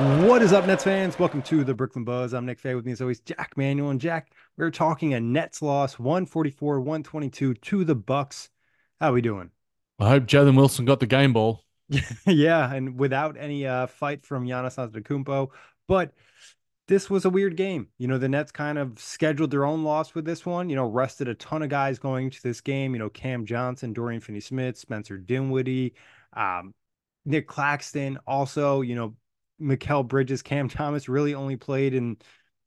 What is up, Nets fans? Welcome to the Brooklyn Buzz. I'm Nick Fay. With me, as always, Jac Manuell. And Jac, we're talking a Nets loss, 144 122 to the Bucks. How are we doing? I hope Jalen Wilson got the game ball. yeah, and without any uh, fight from Giannis Antetokounmpo. But this was a weird game. You know, the Nets kind of scheduled their own loss with this one. You know, rested a ton of guys going to this game. You know, Cam Johnson, Dorian Finney-Smith, Spencer Dinwiddie, um, Nick Claxton. Also, you know, Mikal Bridges, Cam Thomas really only played in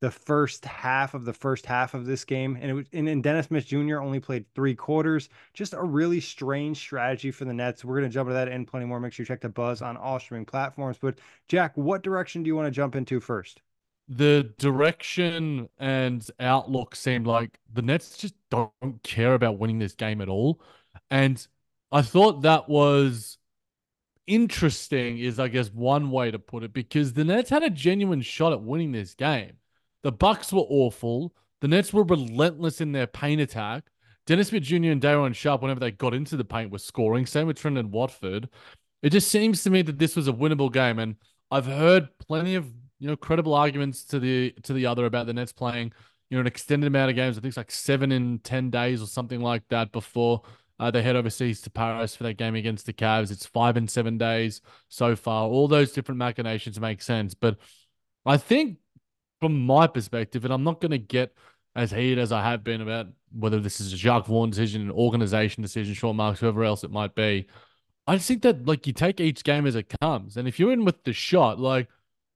the first half of the first half of this game, and it was and, and Dennis Smith Jr. only played three quarters. Just a really strange strategy for the Nets. We're gonna jump into that and plenty more. Make sure you check the buzz on all streaming platforms. But Jac, what direction do you want to jump into first? The direction and outlook seemed like the Nets just don't care about winning this game at all, and I thought that was interesting is I guess one way to put it because the Nets had a genuine shot at winning this game. The Bucks were awful. The Nets were relentless in their paint attack. Dennis Smith Jr. and Day'Ron Sharpe, whenever they got into the paint, were scoring. Same with and Watford. It just seems to me that this was a winnable game, and I've heard plenty of you know credible arguments to the to the other about the Nets playing you know an extended amount of games. I think it's like seven in ten days or something like that before uh, they head overseas to Paris for that game against the Cavs. It's five and seven days so far. All those different machinations make sense. But I think from my perspective, and I'm not going to get as heated as I have been about whether this is a Jacques Vaughn decision, an organization decision, Sean Marks, whoever else it might be. I just think that like you take each game as it comes. And if you're in with the shot, like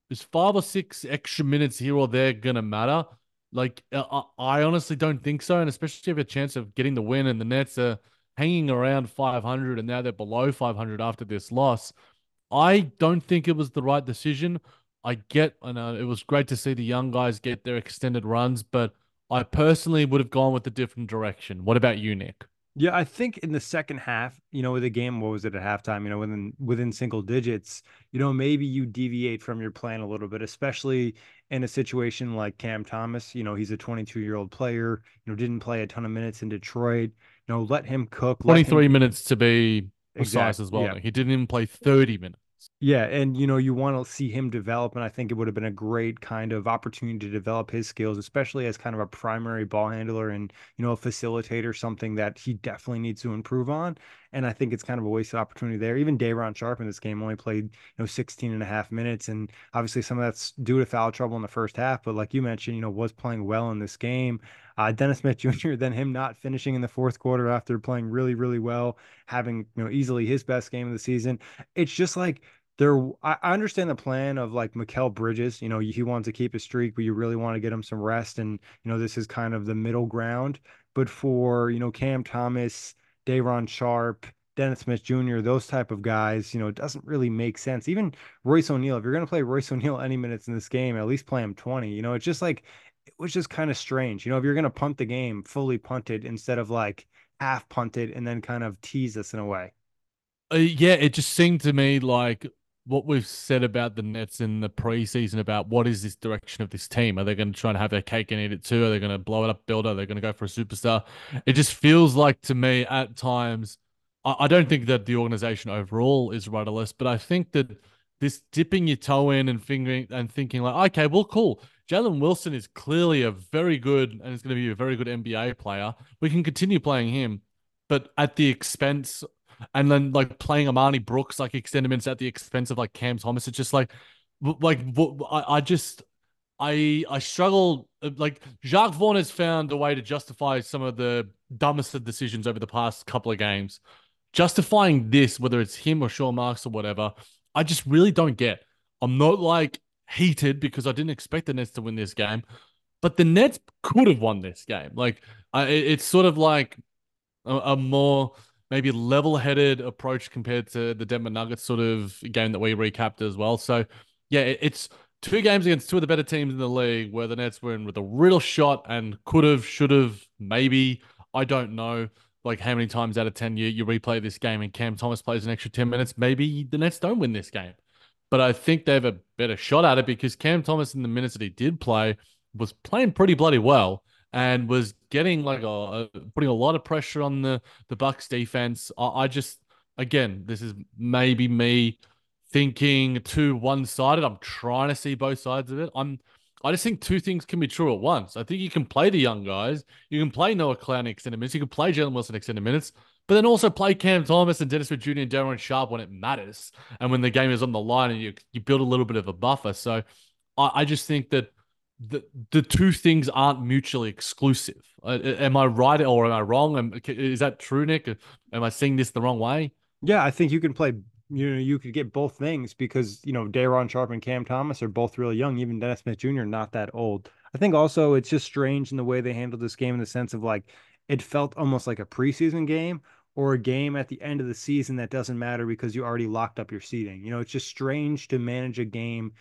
there's five or six extra minutes here or there gonna matter. Like I, I honestly don't think so. And especially if you have a chance of getting the win and the Nets are – hanging around 500 and now they're below 500 after this loss. I don't think it was the right decision. I get, and know it was great to see the young guys get their extended runs, but I personally would have gone with a different direction. What about you, Nick? Yeah, I think in the second half, you know, with the game, what was it at halftime? You know, within within single digits, you know, maybe you deviate from your plan a little bit, especially in a situation like Cam Thomas. You know, he's a 22 year old player. You know, didn't play a ton of minutes in Detroit. Know, let him cook. 23 him... minutes to be precise exactly. as well. Yeah. He didn't even play 30 minutes. Yeah, and you know, you want to see him develop, and I think it would have been a great kind of opportunity to develop his skills, especially as kind of a primary ball handler and you know a facilitator, something that he definitely needs to improve on. And I think it's kind of a wasted opportunity there. Even Day'Ron Sharpe in this game only played you know 16 and a half minutes, and obviously some of that's due to foul trouble in the first half. But like you mentioned, you know, was playing well in this game. Uh, Dennis Smith Jr. then him not finishing in the fourth quarter after playing really, really well, having you know easily his best game of the season. It's just like there I, understand the plan of like Mikal Bridges. You know, he wants to keep his streak, but you really want to get him some rest. And, you know, this is kind of the middle ground. But for, you know, Cam Thomas, Day'Ron Sharpe, Dennis Smith Jr., those type of guys, you know, it doesn't really make sense. Even Royce O'Neale, if you're going to play Royce O'Neale any minutes in this game, at least play him 20. You know, it's just like, it was just kind of strange. You know, if you're going to punt the game, fully punted instead of like half punted and then kind of tease us in a way. Uh, yeah, it just seemed to me like what we've said about the Nets in the preseason about what is this direction of this team? Are they going to try and have their cake and eat it too? Are they going to blow it up, build it? Are they going to go for a superstar? It just feels like to me at times. I, I don't think that the organization overall is rudderless, but I think that this dipping your toe in and fingering and thinking like, okay, well, cool. Jalen Wilson is clearly a very good and is going to be a very good NBA player. We can continue playing him, but at the expense and then like playing Armoni Brooks like extended minutes at the expense of like Cam Thomas. It's just like, like I, I just I I struggle uh, like Jacques Vaughn has found a way to justify some of the dumbest of decisions over the past couple of games. Justifying this, whether it's him or Sean Marks or whatever, I just really don't get. I'm not like heated because I didn't expect the Nets to win this game, but the Nets could have won this game. Like I, it's sort of like a, a more maybe level-headed approach compared to the Denver Nuggets sort of game that we recapped as well. So yeah, it's two games against two of the better teams in the league where the Nets were in with a real shot and could have, should have, maybe. I don't know. Like how many times out of 10 you, you replay this game and Cam Thomas plays an extra 10 minutes, maybe the Nets don't win this game. But I think they have a better shot at it because Cam Thomas, in the minutes that he did play, was playing pretty bloody well and was getting like a, a, putting a lot of pressure on the the Bucks defense. I, I just again, this is maybe me thinking too one sided. I'm trying to see both sides of it. I'm I just think two things can be true at once. I think you can play the young guys. You can play Noah Clowney extended minutes. You can play Jalen Wilson extended minutes, but then also play Cam Thomas and Dennis Smith Jr. and Day'Ron Sharpe when it matters and when the game is on the line and you you build a little bit of a buffer. So I, I just think that the the two things aren't mutually exclusive. Uh, am I right or am I wrong? Am, is that true, Nick? Am I seeing this the wrong way? Yeah, I think you can play. You know, you could get both things because you know Day'Ron Sharpe and Cam Thomas are both really young. Even Dennis Smith Jr. not that old. I think also it's just strange in the way they handled this game in the sense of like it felt almost like a preseason game or a game at the end of the season that doesn't matter because you already locked up your seating. You know, it's just strange to manage a game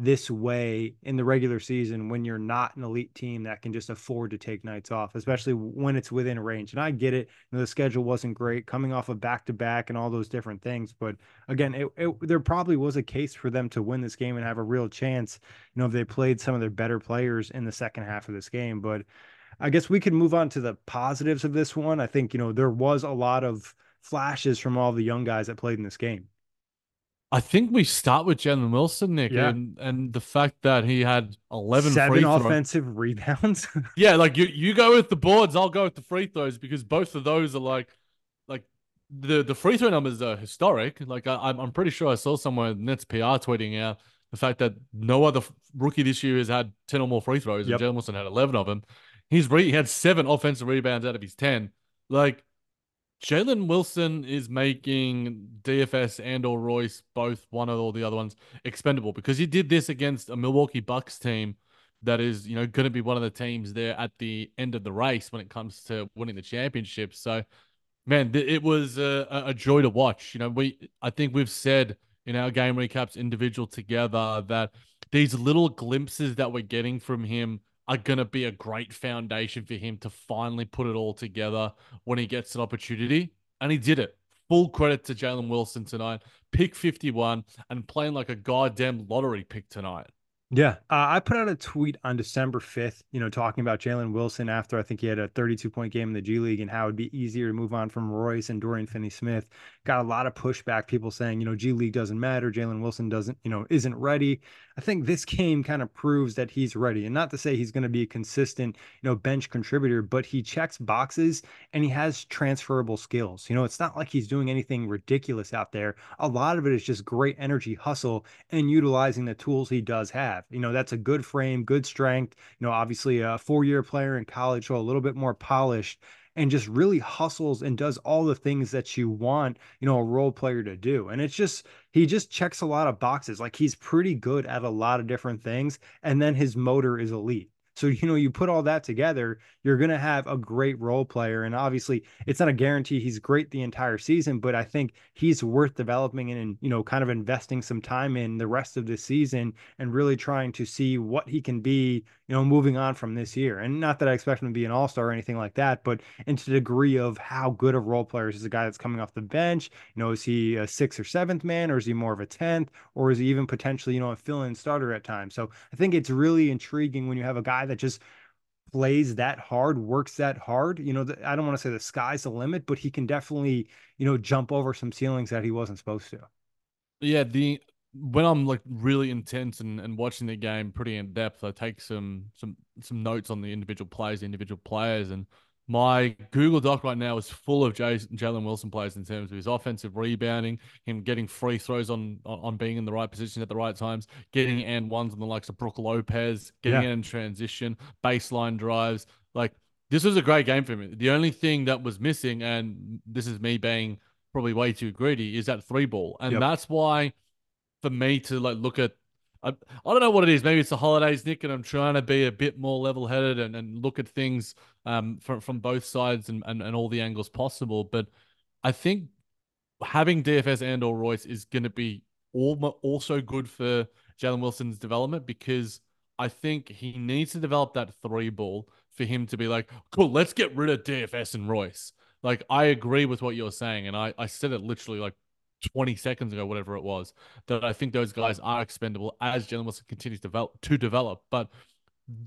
this way in the regular season when you're not an elite team that can just afford to take nights off, especially when it's within range. And I get it. You know, the schedule wasn't great coming off of back to back and all those different things. But again, it, it, there probably was a case for them to win this game and have a real chance, you know, if they played some of their better players in the second half of this game. But I guess we could move on to the positives of this one. I think, you know, there was a lot of flashes from all the young guys that played in this game. I think we start with Jalen Wilson, Nick, yeah. and, and the fact that he had 11 Seven offensive rebounds. yeah, like you, you go with the boards, I'll go with the free throws because both of those are like, like the, the free throw numbers are historic. Like I, I'm, I'm pretty sure I saw somewhere Nets PR tweeting out the fact that no other rookie this year has had 10 or more free throws, yep. and Jalen Wilson had 11 of them. He's re- he had seven offensive rebounds out of his 10. Like Jalen Wilson is making DFS and or Royce both one or the other ones expendable because he did this against a Milwaukee Bucks team that is, you know, going to be one of the teams there at the end of the race when it comes to winning the championship. So, man, it was a, a joy to watch. You know, we I think we've said in our game recaps individual together that these little glimpses that we're getting from him are going to be a great foundation for him to finally put it all together when he gets an opportunity. And he did it. Full credit to Jalen Wilson tonight. Pick 51 and playing like a goddamn lottery pick tonight. Yeah, uh, I put out a tweet on December 5th, you know, talking about Jalen Wilson after I think he had a 32 point game in the G League and how it'd be easier to move on from Royce and Dorian Finney Smith. Got a lot of pushback, people saying, you know, G League doesn't matter. Jalen Wilson doesn't, you know, isn't ready. I think this game kind of proves that he's ready. And not to say he's going to be a consistent, you know, bench contributor, but he checks boxes and he has transferable skills. You know, it's not like he's doing anything ridiculous out there. A lot of it is just great energy, hustle, and utilizing the tools he does have. You know, that's a good frame, good strength. You know, obviously a four year player in college, so a little bit more polished and just really hustles and does all the things that you want, you know, a role player to do. And it's just, he just checks a lot of boxes. Like he's pretty good at a lot of different things. And then his motor is elite. So, you know, you put all that together, you're going to have a great role player. And obviously, it's not a guarantee he's great the entire season, but I think he's worth developing and, you know, kind of investing some time in the rest of the season and really trying to see what he can be, you know, moving on from this year. And not that I expect him to be an all star or anything like that, but into the degree of how good of role players is a guy that's coming off the bench. You know, is he a sixth or seventh man, or is he more of a tenth, or is he even potentially, you know, a fill in starter at times? So I think it's really intriguing when you have a guy that just plays that hard, works that hard. You know, I don't want to say the sky's the limit, but he can definitely, you know, jump over some ceilings that he wasn't supposed to. Yeah, the when I'm like really intense and, and watching the game pretty in depth, I take some some some notes on the individual players, the individual players, and my Google Doc right now is full of Jalen Wilson plays in terms of his offensive rebounding, him getting free throws on, on, being in the right position at the right times, getting and ones on the likes of Brook Lopez, getting yeah. in transition, baseline drives. Like this was a great game for me. The only thing that was missing, and this is me being probably way too greedy, is that three ball, and yep. that's why for me to like look at I, I don't know what it is. Maybe it's the holidays, Nick, and I'm trying to be a bit more level headed and, and look at things um, from, from both sides and, and, and all the angles possible. But I think having DFS and or Royce is going to be also good for Jalen Wilson's development because I think he needs to develop that three ball for him to be like, cool, let's get rid of DFS and Royce. Like, I agree with what you're saying. And I, I said it literally like 20 seconds ago, whatever it was, that I think those guys are expendable as Jalen Wilson continues to develop, to develop. But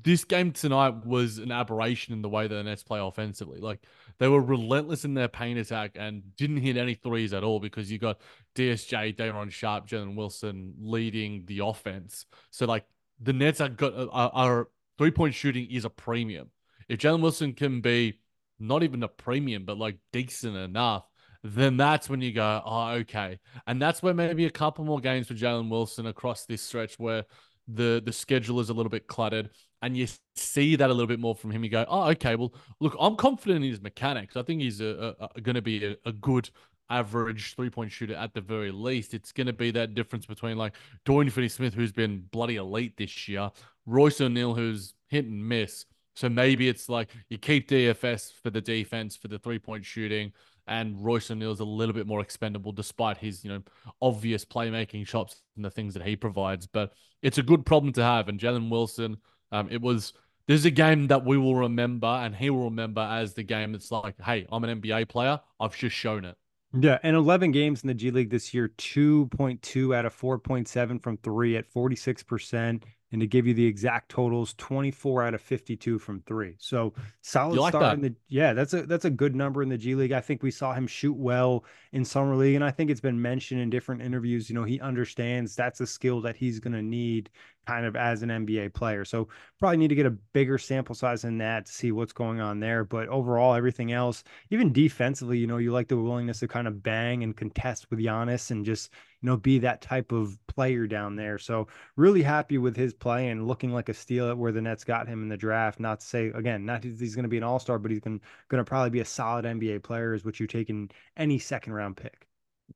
this game tonight was an aberration in the way that the Nets play offensively. Like they were relentless in their paint attack and didn't hit any threes at all because you got DSJ, Day'Ron Sharpe, Jalen Wilson leading the offense. So like the Nets are got uh, are, are three point shooting is a premium. If Jalen Wilson can be not even a premium, but like decent enough, then that's when you go, oh, okay. And that's where maybe a couple more games for Jalen Wilson across this stretch where the the schedule is a little bit cluttered and you see that a little bit more from him. You go, oh, okay, well, look, I'm confident in his mechanics. I think he's going to be a, a good average three point shooter at the very least. It's going to be that difference between like Dorian Finney Smith, who's been bloody elite this year, Royce O'Neale, who's hit and miss. So maybe it's like you keep DFS for the defense, for the three point shooting, and Royce O'Neale's a little bit more expendable despite his, you know, obvious playmaking shots and the things that he provides. But it's a good problem to have. And Jalen Wilson, um, it was this is a game that we will remember and he will remember as the game that's like, hey, I'm an NBA player. I've just shown it. Yeah, and 11 games in the G League this year, 2.2 out of 4.7 from three at 46%. And to give you the exact totals, 24 out of 52 from three. So solid like start that? in the yeah, that's a that's a good number in the G League. I think we saw him shoot well in summer league, and I think it's been mentioned in different interviews. You know, he understands that's a skill that he's going to need kind of as an NBA player. So probably need to get a bigger sample size than that to see what's going on there. But overall, everything else, even defensively, you know, you like the willingness to kind of bang and contest with Giannis and just you know, be that type of player down there. So really happy with his play and looking like a steal at where the Nets got him in the draft. Not to say again, not he's going to be an all star, but he's going to probably be a solid NBA player, is what you take in any second round pick.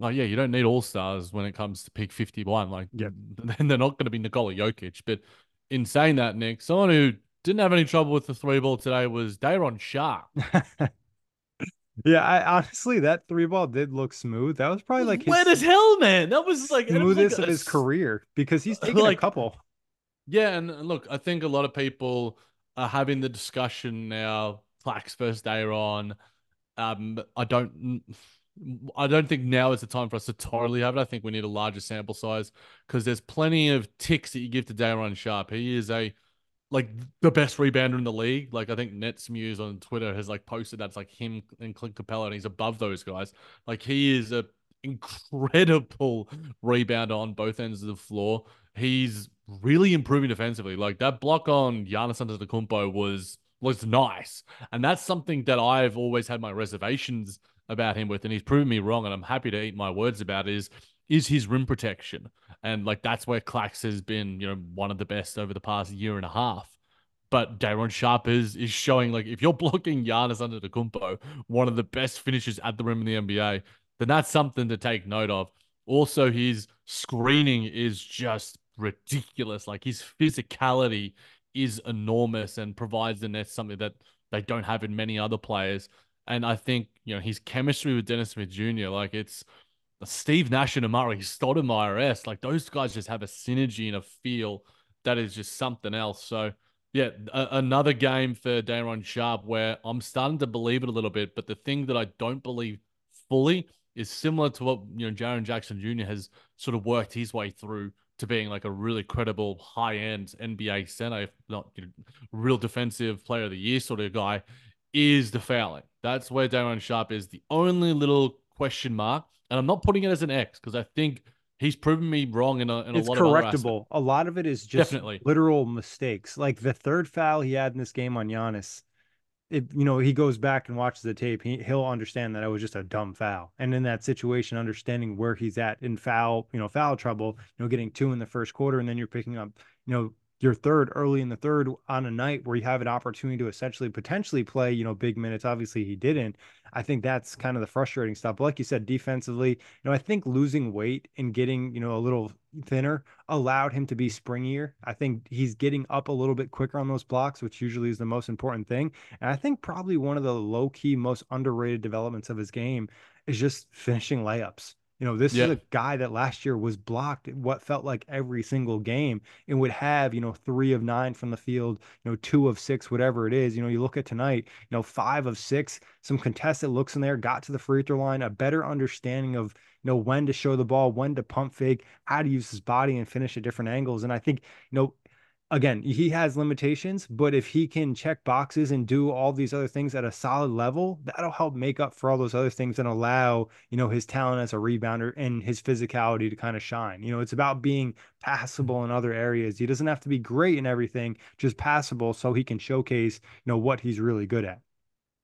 Oh yeah, you don't need all stars when it comes to pick fifty one. Like, yeah, then they're not going to be Nikola Jokic. But in saying that, Nick, someone who didn't have any trouble with the three ball today was Day'Ron Sharpe. Yeah, I honestly that three ball did look smooth. That was probably like wet as hell, man. That was like smoothest like of his career because he's taken like, a couple. Yeah, and look, I think a lot of people are having the discussion now. Clax versus Day'Ron. Um, I don't. I don't think now is the time for us to totally have it. I think we need a larger sample size because there's plenty of ticks that you give to Day'Ron Sharpe. He is a like the best rebounder in the league. Like I think Nets Muse on Twitter has like posted that's like him and Clint Capela, and he's above those guys. Like he is a incredible rebounder on both ends of the floor. He's really improving defensively. Like that block on Giannis Antetokounmpo was was nice, and that's something that I've always had my reservations about him with, and he's proven me wrong, and I'm happy to eat my words about. Is is his rim protection. And like that's where Clax has been, you know, one of the best over the past year and a half. But Day'Ron Sharpe is is showing like if you're blocking Giannis Antetokounmpo, one of the best finishers at the rim in the NBA, then that's something to take note of. Also, his screening is just ridiculous. Like his physicality is enormous and provides the Nets something that they don't have in many other players. And I think, you know, his chemistry with Dennis Smith Jr., like it's Steve Nash and Amar'e Stoudemire, like those guys just have a synergy and a feel that is just something else. So Yeah, a- another game for Day'Ron Sharpe where I'm starting to believe it a little bit, but the thing that I don't believe fully is similar to what you know Jaren Jackson Jr. has sort of worked his way through to being like a really credible high end NBA center, if not you know, real defensive player of the year sort of guy, is the fouling. That's where Day'Ron Sharpe is the only little question mark. And I'm not putting it as an X because I think he's proven me wrong in a, in a it's lot correctable. a lot of it is just Definitely. literal mistakes. Like the third foul he had in this game on Giannis. If you know he goes back and watches the tape, he he'll understand that it was just a dumb foul. And in that situation, understanding where he's at in foul, you know, foul trouble, you know, getting two in the first quarter, and then you're picking up, you know, your third early in the third on a night where you have an opportunity to essentially potentially play, you know, big minutes. Obviously, he didn't. I think that's mm-hmm. kind of the frustrating stuff. But like you said, defensively, you know, I think losing weight and getting, you know, a little thinner allowed him to be springier. I think he's getting up a little bit quicker on those blocks, which usually is the most important thing. And I think probably one of the low key, most underrated developments of his game is just finishing layups. You know, this Yeah. is a guy that last year was blocked what felt like every single game and would have, you know, three of nine from the field, you know, two of six, whatever it is. You know, you look at tonight, you know, five of six, some contested looks in there, got to the free throw line, a better understanding of, you know, when to show the ball, when to pump fake, how to use his body and finish at different angles. And I think, you know, again, he has limitations, but if he can check boxes and do all these other things at a solid level, that'll help make up for all those other things and allow, you know, his talent as a rebounder and his physicality to kind of shine. You know, it's about being mm. passable in other areas. He doesn't have to be great in everything, just passable so he can showcase, you know, what he's really good at.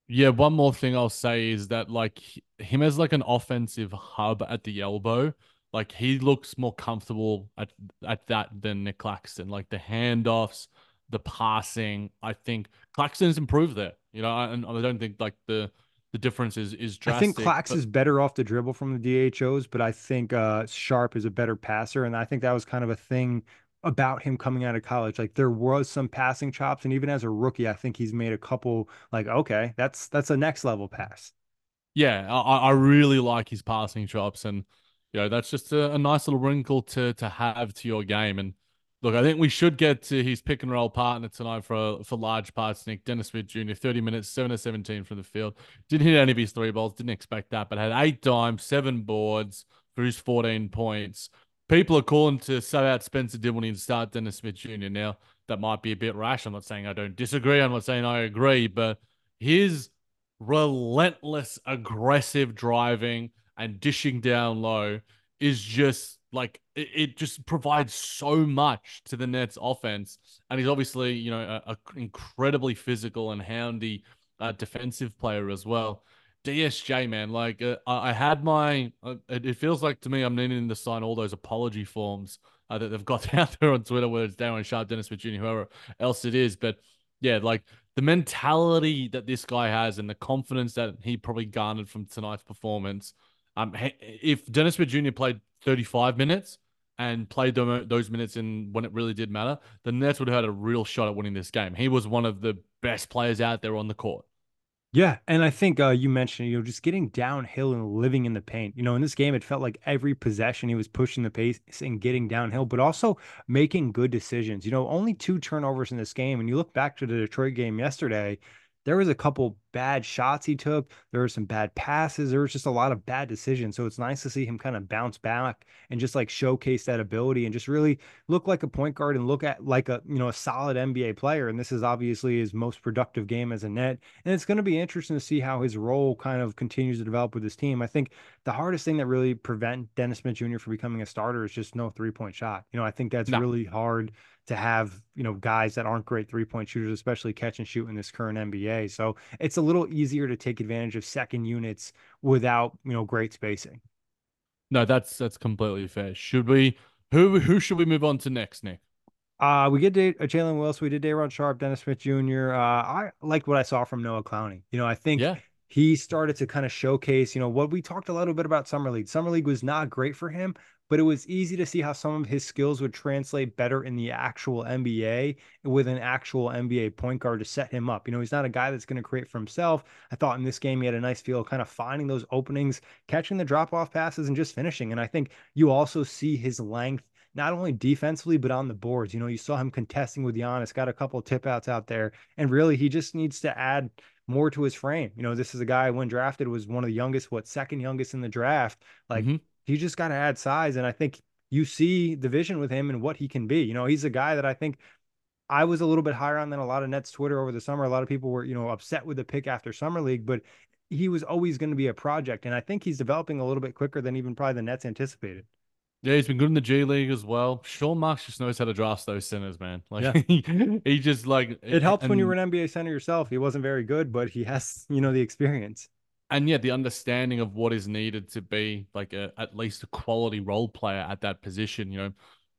Yeah, one more thing I'll say is that like him as like an offensive hub at the elbow, like he looks more comfortable at at that than Nick Claxton. Like the handoffs, the passing, I think Claxton's improved there. You know, and I don't think like the the difference is is I think Clax but- is better off the dribble from the DHOs, but I think uh Sharpe is a better passer. And I think that was kind of a thing about him coming out of college. Like there was some passing chops, and even as a rookie, I think he's made a couple like, okay, that's that's a next level pass. Yeah, I, I really like his passing chops, and you know that's just a, a nice little wrinkle to to have to your game. And look, I think we should get to his pick and roll partner tonight for for large parts. Nick Dennis Smith Jr. thirty minutes, seven to seventeen from the field. Didn't hit any of his three balls. Didn't expect that, but had eight dimes, seven boards for his fourteen points. People are calling to sub out Spencer Dinwiddie and start Dennis Smith Jr. Now that might be a bit rash. I'm not saying I don't disagree. I'm not saying I agree, but his relentless aggressive driving and dishing down low is just like it, it just provides so much to the Nets offense. And he's obviously, you know, a, a incredibly physical and houndy uh, defensive player as well. DSJ, man, like uh, I had my, uh, it, feels like to me I'm needing to sign all those apology forms uh, that they've got out there on Twitter, whether it's Day'Ron Sharpe, Dennis Jr., whoever else it is. But yeah, like the mentality that this guy has and the confidence that he probably garnered from tonight's performance. Um, if Dennis Smith Jr. played 35 minutes and played tho- those minutes in when it really did matter, the Nets would have had a real shot at winning this game. He was one of the best players out there on the court. Yeah, and I think uh, you mentioned, you know, just getting downhill and living in the paint. You know, in this game, it felt like every possession he was pushing the pace and getting downhill, but also making good decisions. You know, only two turnovers in this game. And you look back to the Detroit game yesterday, there was a couple bad shots he took. There were some bad passes. There was just a lot of bad decisions. So it's nice to see him kind of bounce back and just like showcase that ability and just really look like a point guard and look at like a you know a solid NBA player. And this is obviously his most productive game as a net. And it's going to be interesting to see how his role kind of continues to develop with his team. I think the hardest thing that really prevent Dennis Smith Jr. from becoming a starter is just no three point shot. You know, I think that's No. really hard to have, you know, guys that aren't great three point shooters, especially catch and shoot in this current NBA. So it's a little easier to take advantage of second units without, you know, great spacing. No, that's that's completely fair. Should we? Who who should we move on to next, Nick? Uh, we get uh, Jalen Wilson, we did Day'Ron Sharpe, Dennis Smith Jr. Uh, I like what I saw from Noah Clowney. You know, I think Yeah. he started to kind of showcase, you know, what we talked a little bit about Summer League. Summer League was not great for him, but it was easy to see how some of his skills would translate better in the actual NBA with an actual NBA point guard to set him up. You know, he's not a guy that's going to create for himself. I thought in this game he had a nice feel kind of finding those openings, catching the drop off passes, and just finishing. And I think you also see his length not only defensively, but on the boards. You know, you saw him contesting with Giannis, got a couple tip outs out there, and really he just needs to add more to his frame. You know, this is a guy when drafted was one of the youngest, what second youngest in the draft. Like mm-hmm. He just got to add size, and I think you see the vision with him and what he can be. You know, he's a guy that I think I was a little bit higher on than a lot of Nets Twitter over the summer. A lot of people were, you know, upset with the pick after summer league, but he was always going to be a project, and I think he's developing a little bit quicker than even probably the Nets anticipated. Yeah, he's been good in the G League as well. Sean Marks just knows how to draft those centers, man. Like yeah. he, he just like it helps and, when you were an NBA center yourself. He wasn't very good, but he has, you know, the experience. And yeah, the understanding of what is needed to be like a, at least a quality role player at that position. You know,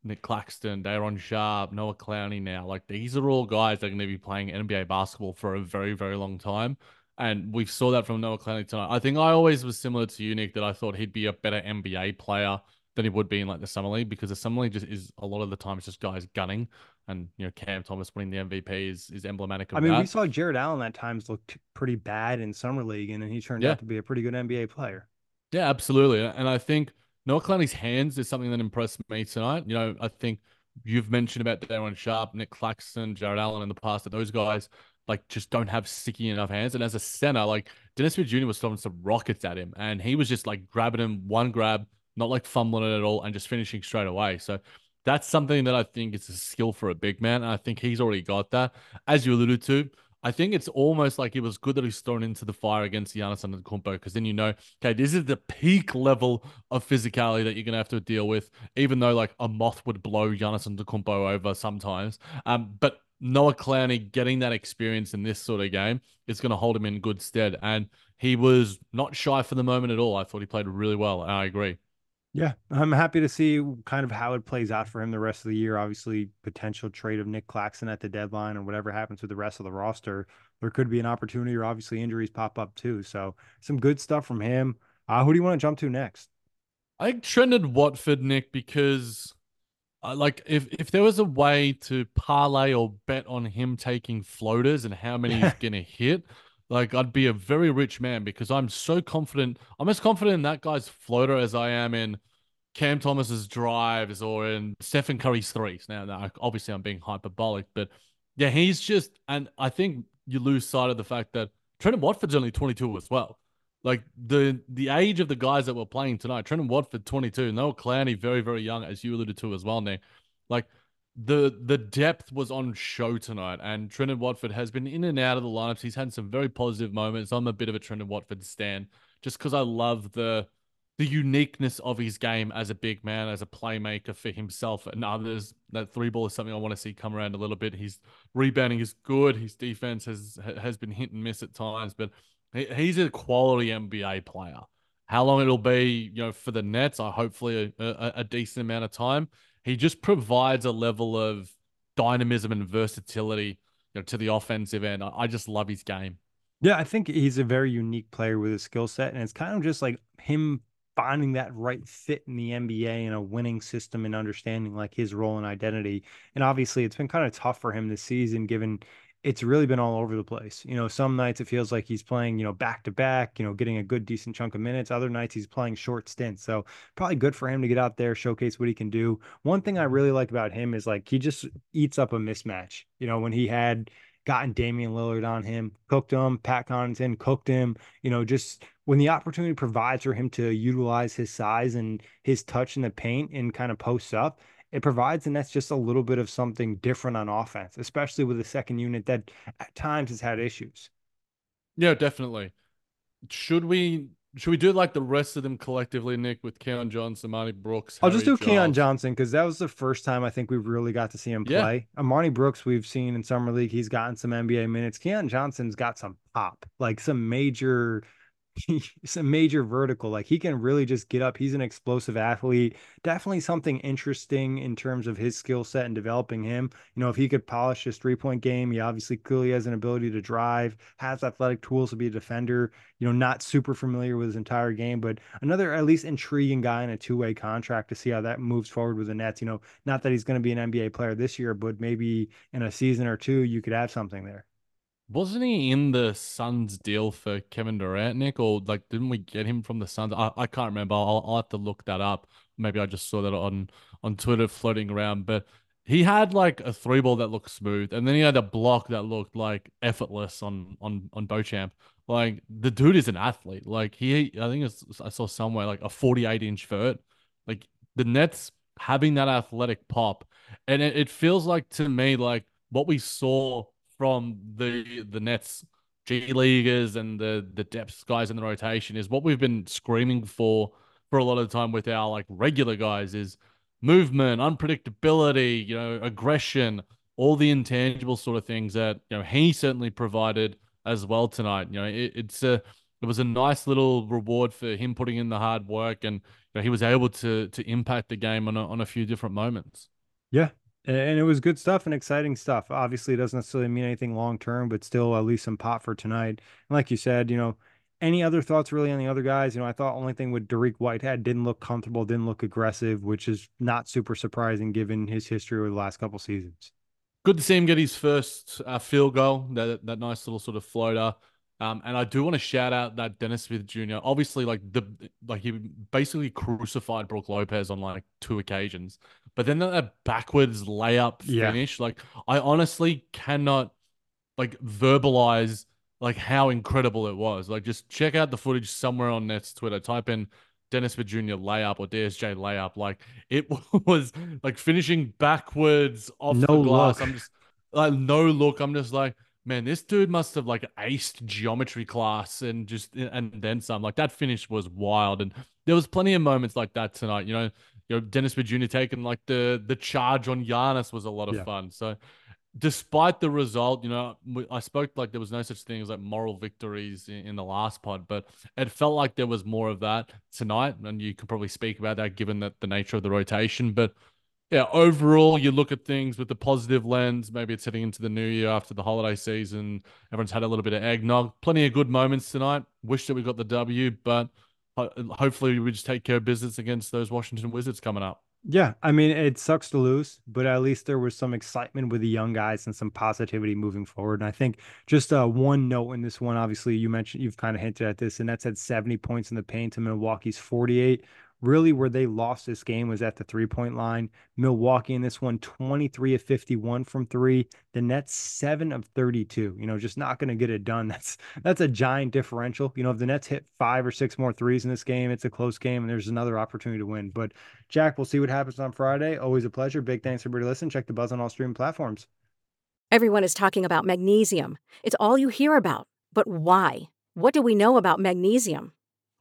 Nick Claxton, Day'Ron Sharpe, Noah Clowney now. Like these are all guys that are going to be playing NBA basketball for a very, very long time. And we saw that from Noah Clowney tonight. I think I always was similar to you, Nick, that I thought he'd be a better NBA player than he would be in like the summer league because the summer league just is a lot of the time it's just guys gunning, and you know Cam Thomas winning the MVP is is emblematic of I mean, that. we saw Jarrett Allen at times looked pretty bad in summer league, and then he turned yeah. out to be a pretty good NBA player. Yeah, absolutely, and I think Noah Clowney's hands is something that impressed me tonight. You know, I think you've mentioned about Day'Ron Sharpe, Nick Claxton, Jarrett Allen in the past that those guys like just don't have sticky enough hands. And as a center, like Dennis Smith Jr. was throwing some rockets at him, and he was just like grabbing him one grab, not like fumbling it at all, and just finishing straight away. So that's something that I think is a skill for a big man. And I think he's already got that. As you alluded to, I think it's almost like it was good that he's thrown into the fire against Giannis Antetokounmpo because then you know, okay, this is the peak level of physicality that you're gonna have to deal with. Even though like a moth would blow Giannis Antetokounmpo over sometimes, um, but Noah Clowney getting that experience in this sort of game is going to hold him in good stead. And he was not shy for the moment at all. I thought he played really well. I agree. Yeah, I'm happy to see kind of how it plays out for him the rest of the year. Obviously, potential trade of Nick Claxton at the deadline or whatever happens with the rest of the roster, there could be an opportunity or obviously injuries pop up too. So some good stuff from him. Uh, who do you want to jump to next? I Trendon Watford, Nick, because uh, like if if there was a way to parlay or bet on him taking floaters and how many he's gonna hit, like I'd be a very rich man because I'm so confident. I'm as confident in that guy's floater as I am in Cam Thomas's drives or in Stephen Curry's threes. Now, now obviously I'm being hyperbolic, but yeah, he's just and I think you lose sight of the fact that Trendon Watford's only 22 as well. Like the the age of the guys that were playing tonight, Trendon Watford 22, Noah Clowney very very young, as you alluded to as well, Nick. Like the the depth was on show tonight, and Trendon Watford has been in and out of the lineups. He's had some very positive moments. I'm a bit of a Trendon Watford stan, just because I love the the uniqueness of his game as a big man, as a playmaker for himself and others. That three ball is something I want to see come around a little bit. His rebounding is good. His defense has has been hit and miss at times, but he's a quality NBA player. How long it'll be, you know, for the Nets, I hopefully a, a, a decent amount of time. He just provides a level of dynamism and versatility you know, to the offensive end. I, just love his game. Yeah, I think he's a very unique player with his skill set, and it's kind of just like him finding that right fit in the NBA and a winning system and understanding like his role and identity. And obviously, it's been kind of tough for him this season, given it's really been all over the place. You know, some nights it feels like he's playing, you know, back to back, you know, getting a good decent chunk of minutes. Other nights he's playing short stints. So probably good for him to get out there, showcase what he can do. One thing I really like about him is like he just eats up a mismatch. You know, when he had gotten Damian Lillard on him, cooked him, Pat Connaughton cooked him, you know, just when the opportunity provides for him to utilize his size and his touch in the paint and kind of post up, it provides and that's just a little bit of something different on offense, especially with the second unit that at times has had issues. Yeah, definitely. Should we should we do like the rest of them collectively, Nick, with Keon Johnson, Marty Brooks? I'll just do Giles. Keon Johnson because that was the first time I think we really got to see him play. Yeah. Armoni Brooks, we've seen in summer league, he's gotten some NBA minutes. Keon Johnson's got some pop, like some major he's a major vertical. Like he can really just get up. He's an explosive athlete. Definitely something interesting in terms of his skill set and developing him. You know, if he could polish his three point game, he obviously clearly has an ability to drive, has athletic tools to be a defender. You know, not super familiar with his entire game, but another at least intriguing guy in a two way contract to see how that moves forward with the Nets. You know, not that he's going to be an NBA player this year, but maybe in a season or two, you could have something there. Wasn't he in the Suns deal for Kevin Durant, Nick? Or like, didn't we get him from the Suns? I, I can't remember. I'll, I'll have to look that up. maybe I just saw that on on Twitter floating around, but he had like a three ball that looked smooth, and then he had a block that looked like effortless on on on Beauchamp. Like the dude is an athlete. Like he, I think I saw somewhere like a 48 inch vert. Like the Nets having that athletic pop, and it, it feels like to me like what we saw from the the Nets G leaguers and the the depth guys in the rotation is what we've been screaming for for a lot of the time with our like regular guys is movement, unpredictability, you know, aggression, all the intangible sort of things that you know he certainly provided as well tonight. You know, it, it's a it was a nice little reward for him putting in the hard work, and you know, he was able to to impact the game on a, on a few different moments. Yeah, and it was good stuff and exciting stuff. Obviously, it doesn't necessarily mean anything long term, but still at least some pot for tonight. And like you said, you know, any other thoughts really on the other guys? You know, I thought only thing with Dariq Whitehead didn't look comfortable, didn't look aggressive, which is not super surprising given his history over the last couple seasons. Good to see him get his first uh, field goal. That that nice little sort of floater. Um, and I do want to shout out that Dennis Smith Jr. Obviously, like the like he basically crucified Brook Lopez on like two occasions, but then that backwards layup finish, yeah. like I honestly cannot like verbalize like how incredible it was. Like just check out the footage somewhere on Nets Twitter. Type in Dennis Smith Jr. layup or DSJ layup. Like it was like finishing backwards off no the glass. Look. I'm just like no look. I'm just like man, this dude must have like aced geometry class and just and then some. Like that finish was wild, and there was plenty of moments like that tonight. You know, you know Dennis Jr. taking like the the charge on Giannis was a lot of yeah. fun. So. Despite the result, you know, I spoke like there was no such thing as like moral victories in, in the last pod, but it felt like there was more of that tonight. And you could probably speak about that given that the nature of the rotation. But yeah, overall, you look at things with the positive lens. Maybe it's heading into the new year after the holiday season. Everyone's had a little bit of eggnog. Plenty of good moments tonight. Wish that we got the W, but hopefully we just take care of business against those Washington Wizards coming up. Yeah, I mean it sucks to lose, but at least there was some excitement with the young guys and some positivity moving forward. And I think just uh, one note in this one, obviously you mentioned you've kind of hinted at this, and that's at 70 points in the paint to Milwaukee's 48 really where they lost this game was at the three point line. Milwaukee in this one, 23 of 51 from three. The Nets, seven of 32. You know, just not going to get it done. That's that's a giant differential. You know, if the Nets hit five or six more threes in this game, it's a close game and there's another opportunity to win. But Jac, we'll see what happens on Friday. Always a pleasure. Big thanks for everybody listening. Check the buzz on all streaming platforms. Everyone is talking about magnesium. It's all you hear about. But why? What do we know about magnesium?